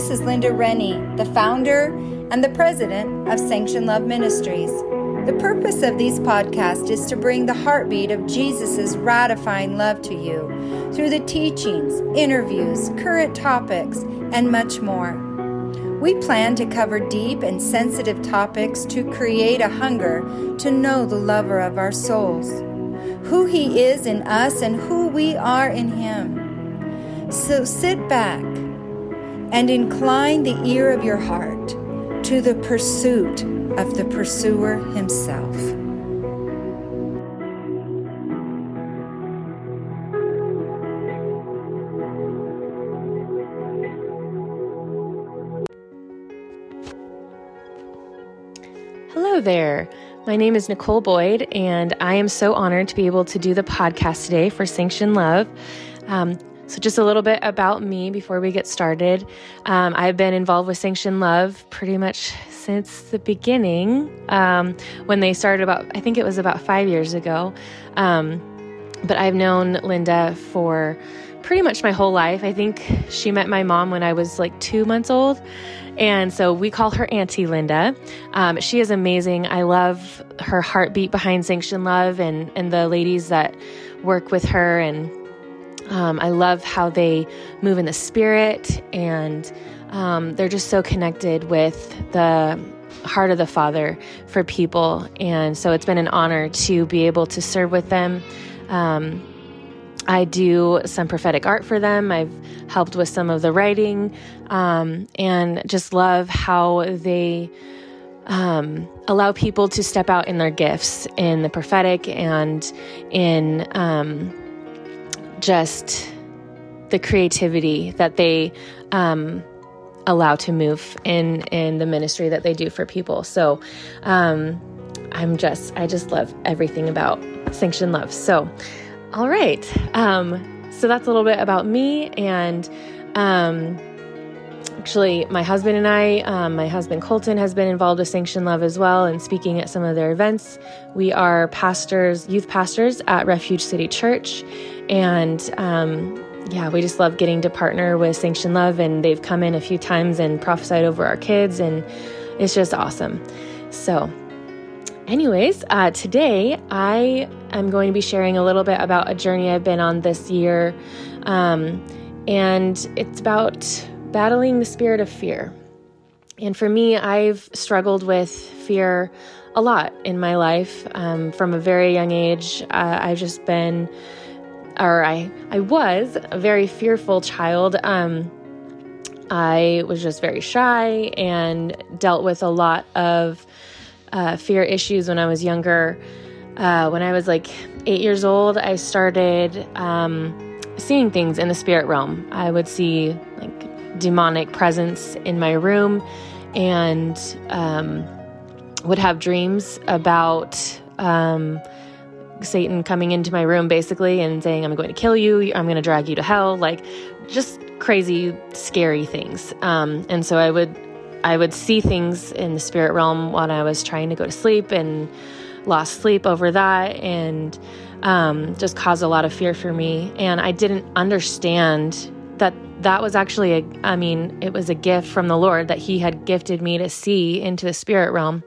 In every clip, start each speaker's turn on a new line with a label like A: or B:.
A: This is Linda Rennie, the founder and the president of Sanctioned Love Ministries. The purpose of these podcasts is to bring the heartbeat of Jesus' ratifying love to you through the teachings, interviews, current topics, and much more. We plan to cover deep and sensitive topics to create a hunger to know the lover of our souls, who he is in us, and who we are in him. So sit back and incline the ear of your heart to the pursuit of the pursuer himself.
B: Hello there. My name is Nicole Boyd, and I am so honored to be able to do the podcast today for Sanctioned Love. Um, so, just a little bit about me before we get started. Um, I've been involved with Sanctioned Love pretty much since the beginning um, when they started about, I think it was about five years ago. Um, but I've known Linda for pretty much my whole life. I think she met my mom when I was like two months old. And so we call her Auntie Linda. Um, she is amazing. I love her heartbeat behind Sanctioned Love and, and the ladies that work with her and um, I love how they move in the spirit and um, they're just so connected with the heart of the Father for people. And so it's been an honor to be able to serve with them. Um, I do some prophetic art for them. I've helped with some of the writing um, and just love how they um, allow people to step out in their gifts in the prophetic and in um, just the creativity that they um, allow to move in in the ministry that they do for people. So um, I'm just I just love everything about Sanctioned Love. So all right, um, so that's a little bit about me and. Um, actually, my husband and I, um, my husband Colton has been involved with Sanctioned Love as well and speaking at some of their events. We are pastors, youth pastors at Refuge City Church. And um, yeah, we just love getting to partner with Sanctioned Love, and they've come in a few times and prophesied over our kids, and it's just awesome. So, anyways, uh, today I am going to be sharing a little bit about a journey I've been on this year, um, and it's about battling the spirit of fear. And for me, I've struggled with fear a lot in my life um, from a very young age. Uh, I've just been or I, I was a very fearful child. Um, I was just very shy and dealt with a lot of uh, fear issues when I was younger. Uh, when I was like eight years old, I started um, seeing things in the spirit realm. I would see demonic presence in my room and um, would have dreams about um, Satan coming into my room basically and saying, I'm going to kill you, I'm going to drag you to hell, like just crazy, scary things. Um, and so I would. I would see things in the spirit realm when I was trying to go to sleep and lost sleep over that and um, just caused a lot of fear for me. And I didn't understand that that was actually a, I mean, it was a gift from the Lord that He had gifted me to see into the spirit realm.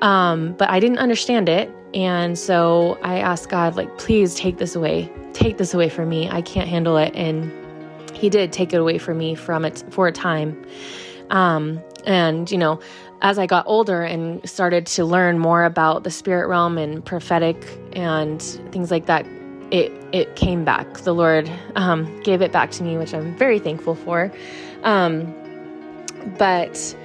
B: Um, but I didn't understand it. And so I asked God, like, please take this away. Take this away from me. I can't handle it. And He did take it away from me from it for a time. Um, and, you know, as I got older and started to learn more about the spirit realm and prophetic and things like that, it it came back. The Lord um, gave it back to me, which I'm very thankful for. Um, but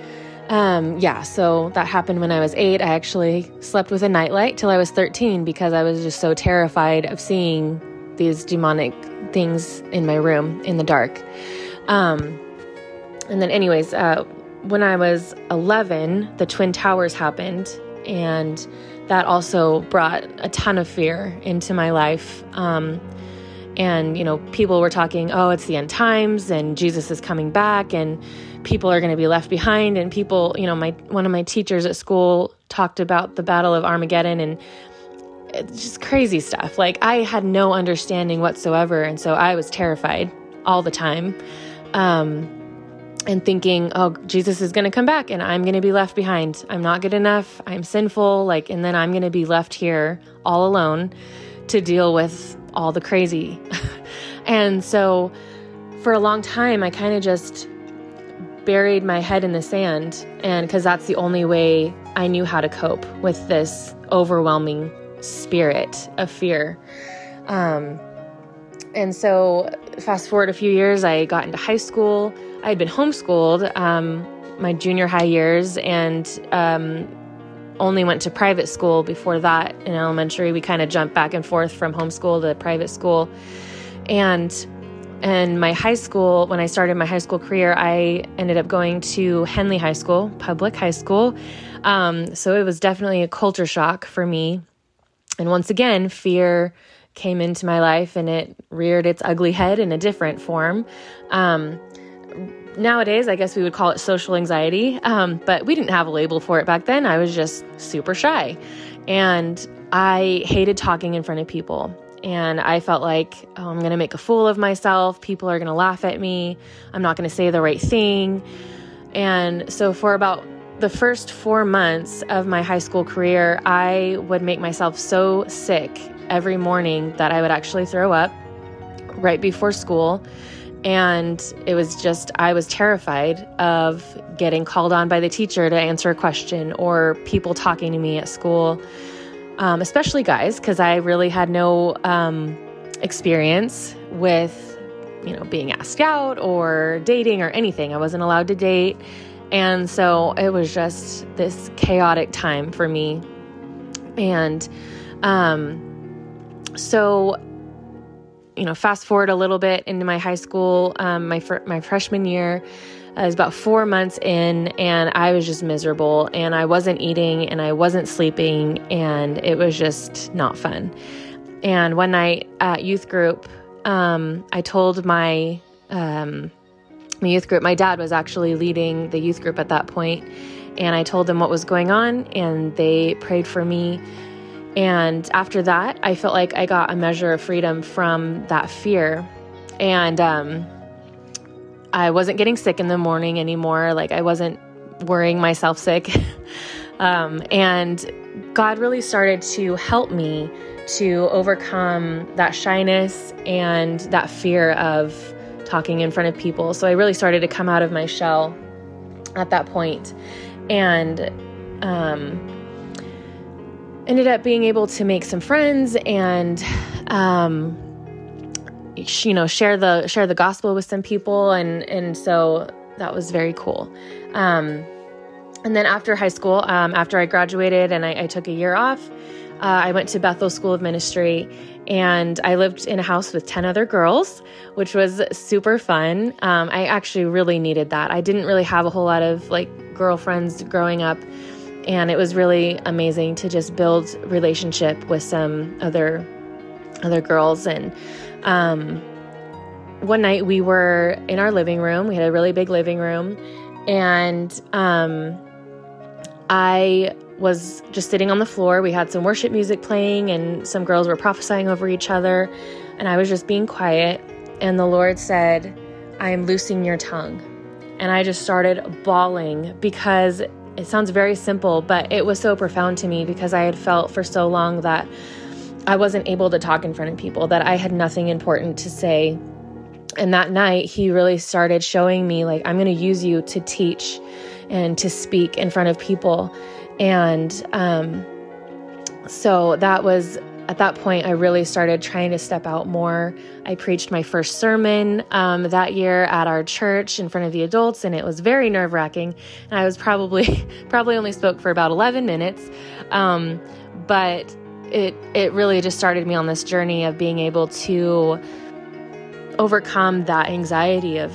B: um, yeah, so that happened when I was eight. I actually slept with a nightlight till I was 13 because I was just so terrified of seeing these demonic things in my room in the dark. Um, and then, anyways, uh, when I was 11, the Twin Towers happened, and that also brought a ton of fear into my life. Um, and, you know, people were talking, oh, it's the end times, and Jesus is coming back, and people are going to be left behind. And people you know my one of my teachers at school talked about the battle of armageddon and it's just crazy stuff. Like i had no understanding whatsoever and so i was terrified all the time. Um, and thinking, oh, Jesus is going to come back and I'm going to be left behind. I'm not good enough. I'm sinful. Like, and then I'm going to be left here all alone to deal with all the crazy. and so for a long time, I kind of just buried my head in the sand. And because that's the only way I knew how to cope with this overwhelming spirit of fear. Um, and so, fast forward a few years, I got into high school. I had been homeschooled um, my junior high years and um, only went to private school before that in elementary. We kind of jumped back and forth from homeschool to private school. And and my high school, when I started my high school career, I ended up going to Henley High School, public high school. Um, so it was definitely a culture shock for me. And once again, fear came into my life and it reared its ugly head in a different form. Um, nowadays, I guess we would call it social anxiety, um, but we didn't have a label for it back then. I was just super shy. And I hated talking in front of people. And I felt like, oh, I'm going to make a fool of myself. People are going to laugh at me. I'm not going to say the right thing. And so, for about the first four months of my high school career, I would make myself so sick every morning that I would actually throw up right before school. And it was just, I was terrified of getting called on by the teacher to answer a question or people talking to me at school um, especially guys, because I really had no um, experience with, you know, being asked out or dating or anything. I wasn't allowed to date. And so it was just this chaotic time for me. And um, so, you know, fast forward a little bit into my high school, um, my, fr- my freshman year, I was about four months in, and I was just miserable, and I wasn't eating, and I wasn't sleeping, and it was just not fun. And one night at youth group, um, I told my um, my youth group. My dad was actually leading the youth group at that point, and I told them what was going on, and they prayed for me. And after that, I felt like I got a measure of freedom from that fear, and um, I wasn't getting sick in the morning anymore. Like I wasn't worrying myself sick. um, and God really started to help me to overcome that shyness and that fear of talking in front of people. So I really started to come out of my shell at that point and um, ended up being able to make some friends and um, you know share the share the gospel with some people and and so that was very cool. Um, and then after high school um, after i graduated and I, I took a year off uh, i went to bethel school of ministry and i lived in a house with 10 other girls which was super fun. Um, i actually really needed that. I didn't really have a whole lot of like girlfriends growing up and it was really amazing to just build relationship with some other other girls and um, one night we were in our living room. We had a really big living room, and um, I was just sitting on the floor. We had some worship music playing, and some girls were prophesying over each other, and I was just being quiet. And the Lord said, I am loosing your tongue. And I just started bawling because it sounds very simple, but it was so profound to me because I had felt for so long that I wasn't able to talk in front of people, that I had nothing important to say. And that night, he really started showing me, like, I'm going to use you to teach and to speak in front of people. And um, so that was at that point, I really started trying to step out more. I preached my first sermon um, that year at our church in front of the adults, and it was very nerve wracking. And I was probably probably only spoke for about 11 minutes, um, but it it really just started me on this journey of being able to overcome that anxiety of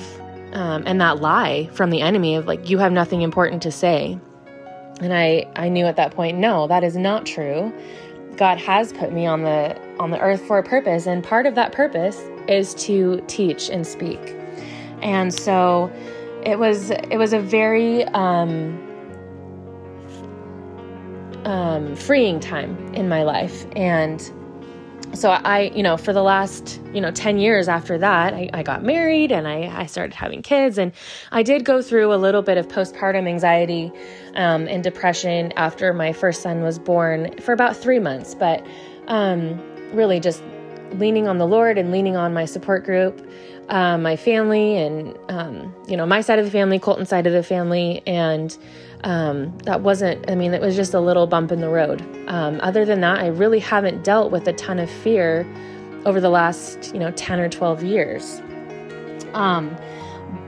B: um, and that lie from the enemy of like you have nothing important to say and i i knew at that point no that is not true god has put me on the on the earth for a purpose and part of that purpose is to teach and speak and so it was it was a very um um, freeing time in my life. And so I, you know, for the last, you know, 10 years after that, I, I got married and I, I, started having kids. And I did go through a little bit of postpartum anxiety um, and depression after my first son was born for about three months. But um, really just leaning on the Lord and leaning on my support group, uh, my family, and, um, you know, my side of the family, Colton's side of the family. And um, that wasn't, I mean, it was just a little bump in the road. Um, other than that, I really haven't dealt with a ton of fear over the last, you know, 10 or 12 years. Um,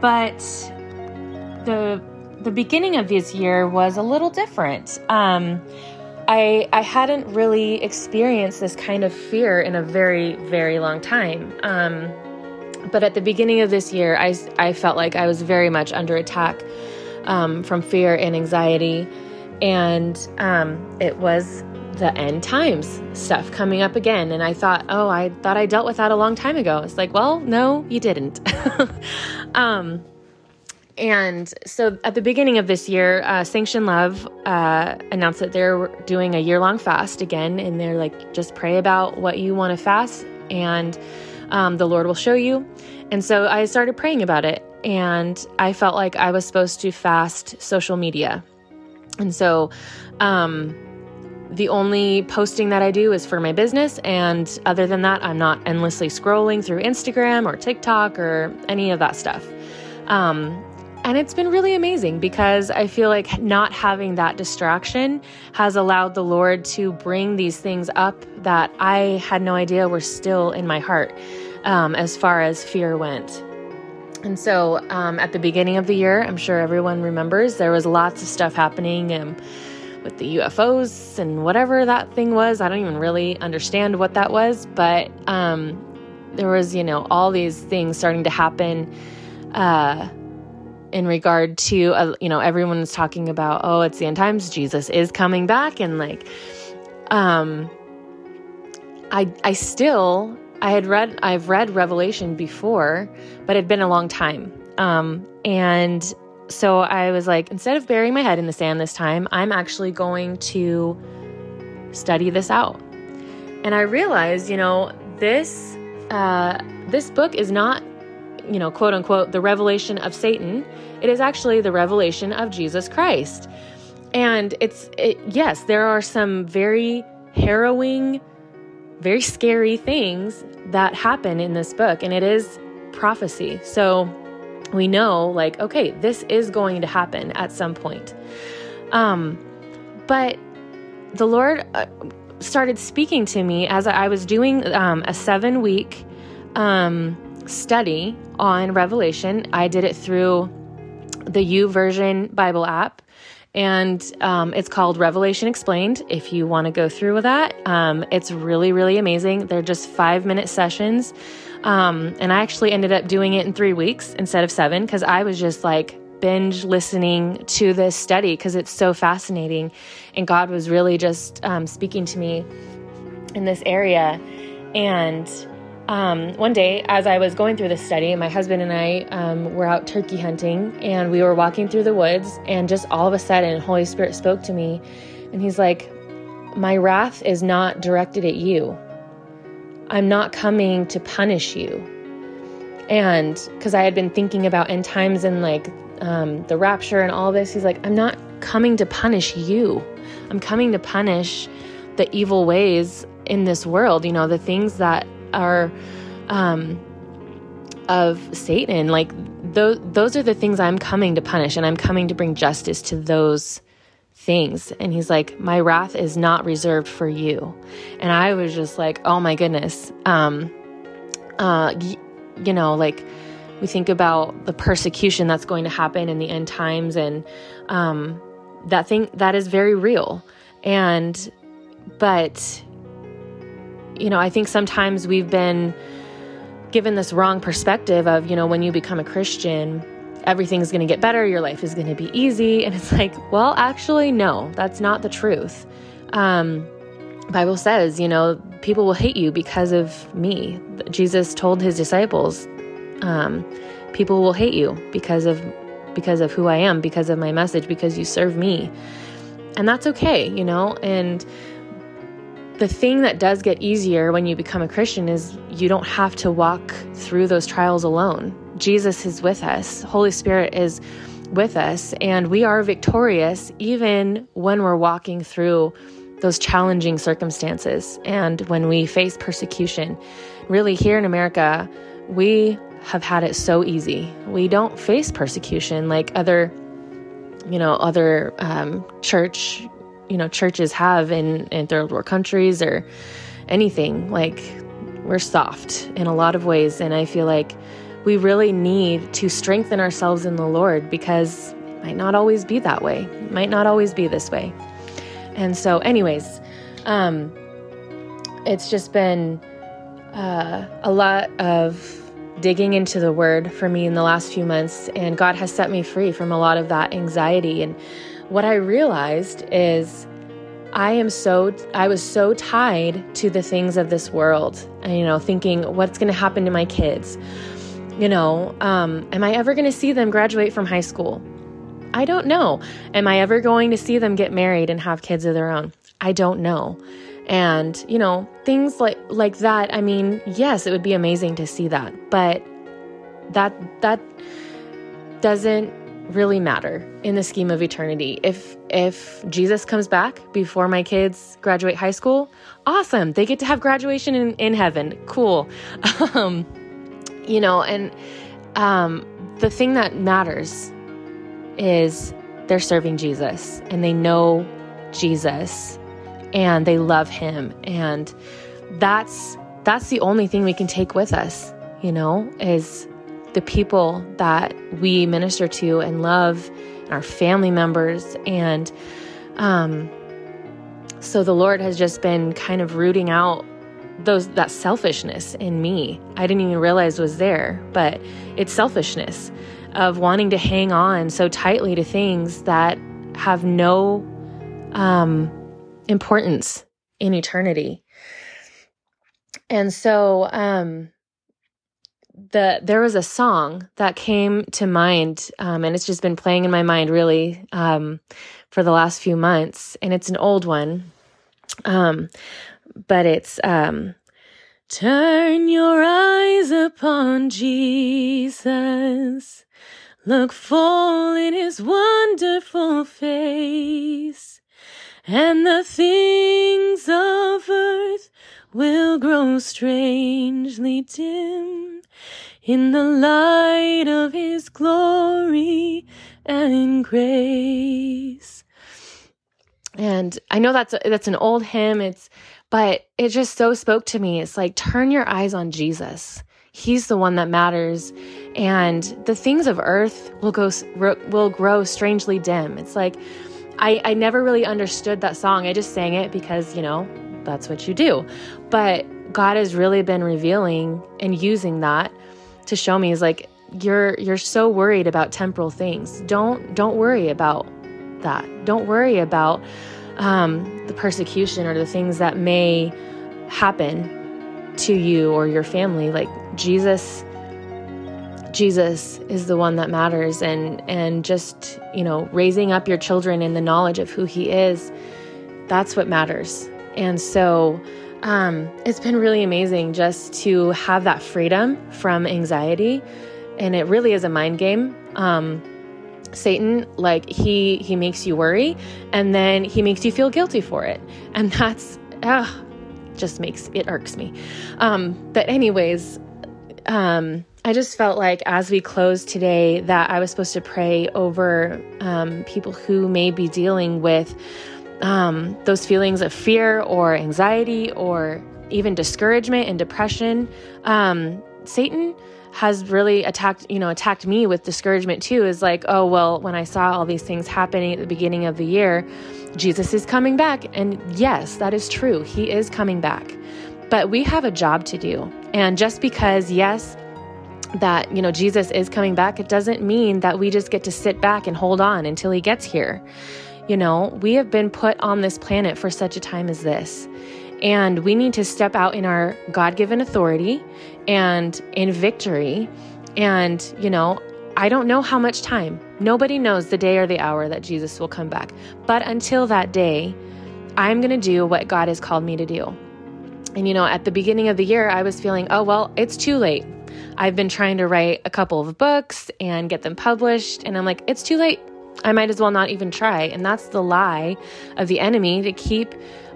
B: but the the beginning of this year was a little different. Um, I I hadn't really experienced this kind of fear in a very very long time. Um, but at the beginning of this year, I I felt like I was very much under attack um, from fear and anxiety. And um, it was the end times stuff coming up again. And I thought, oh, I thought I dealt with that a long time ago. It's like, well, no, you didn't. um, and so at the beginning of this year, uh, Sanctioned Love uh, announced that they're doing a year long fast again. And they're like, just pray about what you want to fast, and um, the Lord will show you. And so I started praying about it and I felt like I was supposed to fast social media. And so, um, the only posting that I do is for my business. And other than that, I'm not endlessly scrolling through Instagram or TikTok or any of that stuff. Um, and it's been really amazing because I feel like not having that distraction has allowed the Lord to bring these things up that I had no idea were still in my heart um, as far as fear went. And so um, at the beginning of the year, I'm sure everyone remembers, there was lots of stuff happening um, with the UFOs and whatever that thing was. I don't even really understand what that was, but um, there was, you know, all these things starting to happen uh, in regard to, uh, you know, everyone was talking about, oh, it's the end times, Jesus is coming back. And like, um, I, I still I had read I've read Revelation before, but it had been a long time. Um, and so I was like, instead of burying my head in the sand this time, I'm actually going to study this out. And I realized, you know, this uh, this book is not, you know, quote unquote, the revelation of Satan. It is actually the revelation of Jesus Christ. And it's it, yes, there are some very harrowing very scary things that happen in this book, and it is prophecy. So we know, like, okay, this is going to happen at some point. Um, but the Lord uh, started speaking to me as I was doing um, a seven week um, study on Revelation. I did it through the YouVersion Bible app and um, it's called Revelation Explained. If you want to go through with that, um, it's really, really amazing. They're just five minute sessions. Um, and I actually ended up doing it in three weeks instead of seven because I was just like binge listening to this study because it's so fascinating. And God was really just um, speaking to me in this area. And um, one day, as I was going through this study, my husband and I um, were out turkey hunting and we were walking through the woods, and just all of a sudden, Holy Spirit spoke to me, and He's like, My wrath is not directed at you. I'm not coming to punish you. And because I had been thinking about end times and like um, the rapture and all this, He's like, I'm not coming to punish you. I'm coming to punish the evil ways in this world, you know, the things that are um, of Satan. Like those, those are the things I'm coming to punish, and I'm coming to bring justice to those things. And he's like, my wrath is not reserved for you. And I was just like, oh my goodness. Um, uh, y- you know, like we think about the persecution that's going to happen in the end times, and um, that thing that is very real. And but you know, I think sometimes we've been given this wrong perspective of, you know, when you become a Christian, everything's going to get better, your life is going to be easy. And it's like, well, actually, no, that's not the truth. Um, Bible says, you know, people will hate you because of me. Jesus told his disciples, um, people will hate you because of because of who I am, because of my message, because you serve me. And that's okay, you know, and the thing that does get easier when you become a Christian is you don't have to walk through those trials alone. Jesus is with us, Holy Spirit is with us, and we are victorious even when we're walking through those challenging circumstances and when we face persecution. Really, here in America, we have had it so easy. We don't face persecution like other, you know, other um, church you know churches have in in third world countries or anything like we're soft in a lot of ways. And i feel like we really need to strengthen ourselves in the lord because it might not always be that way. It might not always be this way. And so anyways um it's just been uh, a lot of digging into the word for me in the last few months. And god has set me free from a lot of that anxiety. And what I realized is I am so I was so tied to the things of this world and you know thinking what's going to happen to my kids? You know um, am I ever going to see them graduate from high school? I don't know. Am I ever going to see them get married and have kids of their own? I don't know. And you know things like like that I mean yes it would be amazing to see that but that that doesn't really matter in the scheme of eternity. If if Jesus comes back before my kids graduate high school, awesome. They get to have graduation in, in heaven. Cool. Um, you know, and um, the thing that matters is they're serving Jesus and they know Jesus and they love him and that's that's the only thing we can take with us, you know, is the people that we minister to and love, and our family members. And um, so the Lord has just been kind of rooting out those that selfishness in me. I didn't even realize was there, but it's selfishness of wanting to hang on so tightly to things that have no um, importance in eternity. And so um, the there was a song that came to mind, um, and it's just been playing in my mind really um, for the last few months, and it's an old one, um, but it's um, "Turn your eyes upon Jesus, look full in His wonderful face, and the things of earth." Will grow strangely dim in the light of his glory and grace. And I know that's a, that's an old hymn it's but it just so spoke to me. It's like turn your eyes on Jesus. He's the one that matters and the things of earth will go will grow strangely dim. It's like I I never really understood that song. I just sang it because, you know, that's what you do. But God has really been revealing and using that to show me is like you're you're so worried about temporal things. Don't don't worry about that. Don't worry about um, the persecution or the things that may happen to you or your family. Like Jesus, Jesus is the one that matters, and and just you know raising up your children in the knowledge of who He is. That's what matters. And so um, it's been really amazing just to have that freedom from anxiety. And it really is a mind game. Um, Satan, like he he makes you worry, and then he makes you feel guilty for it, and that's uh, just makes it irks me. Um, but anyways, um, I just felt like as we close today that I was supposed to pray over um, people who may be dealing with um, those feelings of fear or anxiety or even discouragement and depression. Um, Satan has really attacked, you know, attacked me with discouragement too. Is like, oh, well, when I saw all these things happening at the beginning of the year, Jesus is coming back. And yes, that is true. He is coming back. But we have a job to do. And just because, yes, that, you know, Jesus is coming back, it doesn't mean that we just get to sit back and hold on until he gets here. You know, we have been put on this planet for such a time as this. And we need to step out in our God given authority and in victory. And, you know, I don't know how much time. Nobody knows the day or the hour that Jesus will come back. But until that day, I'm going to do what God has called me to do. And you know, at the beginning of the year, I was feeling, oh, well, it's too late. I've been trying to write a couple of books and get them published. And I'm like, it's too late. I might as well not even try. And that's the lie of the enemy to keep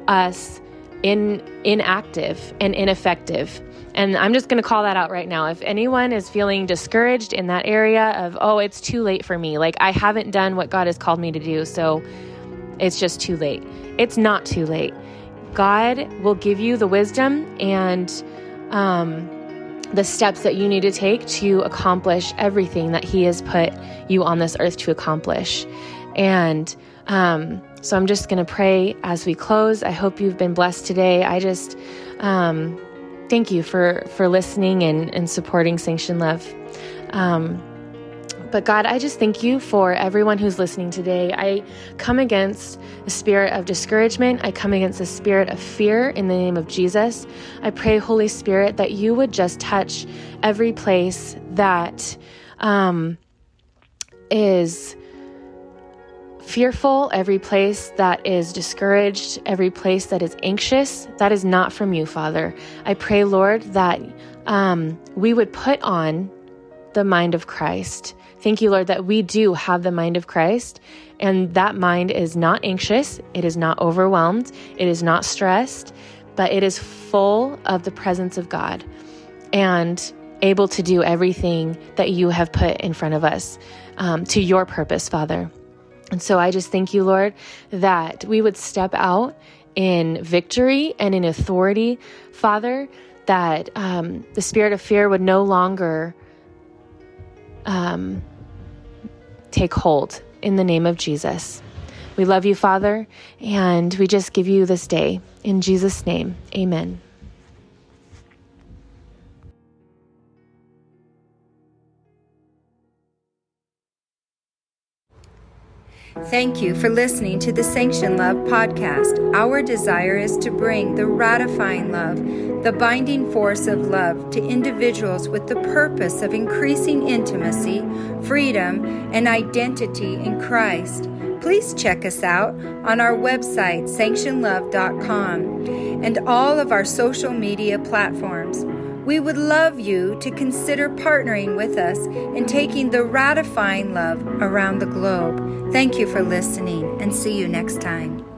B: us in inactive and ineffective. And I'm just going to call that out right now. If anyone is feeling discouraged in that area of, oh, it's too late for me, like I haven't done what God has called me to do, so it's just too late. It's not too late. God will give you the wisdom and um, the steps that you need to take to accomplish everything that He has put you on this earth to accomplish. And um, so I'm just going to pray as we close. I hope you've been blessed today. I just um, thank you for for listening and, and supporting Sanctioned Love. Um, but God, I just thank you for everyone who's listening today. I come against the spirit of discouragement. I come against the spirit of fear in the name of Jesus. I pray, Holy Spirit, that you would just touch every place that um, is fearful, every place that is discouraged, every place that is anxious. That is not from you, Father. I pray, Lord, that um, we would put on the mind of Christ Thank you, Lord, that we do have the mind of Christ, and that mind is not anxious, it is not overwhelmed, it is not stressed, but it is full of the presence of God and able to do everything that you have put in front of us um, to your purpose, Father. And so I just thank you, Lord, that we would step out in victory and in authority, Father, that um, the spirit of fear would no longer um, take hold in the name of Jesus. We love you, Father, and we just give you this day. In Jesus' name, amen.
A: Thank you for listening to the Sanctioned Love podcast. Our desire is to bring the ratifying love, the binding force of love to individuals with the purpose of increasing intimacy, freedom, and identity in Christ. Please check us out on our website, sanctionlove.com, and all of our social media platforms. We would love you to consider partnering with us in taking the ratifying love around the globe. Thank you for listening and see you next time.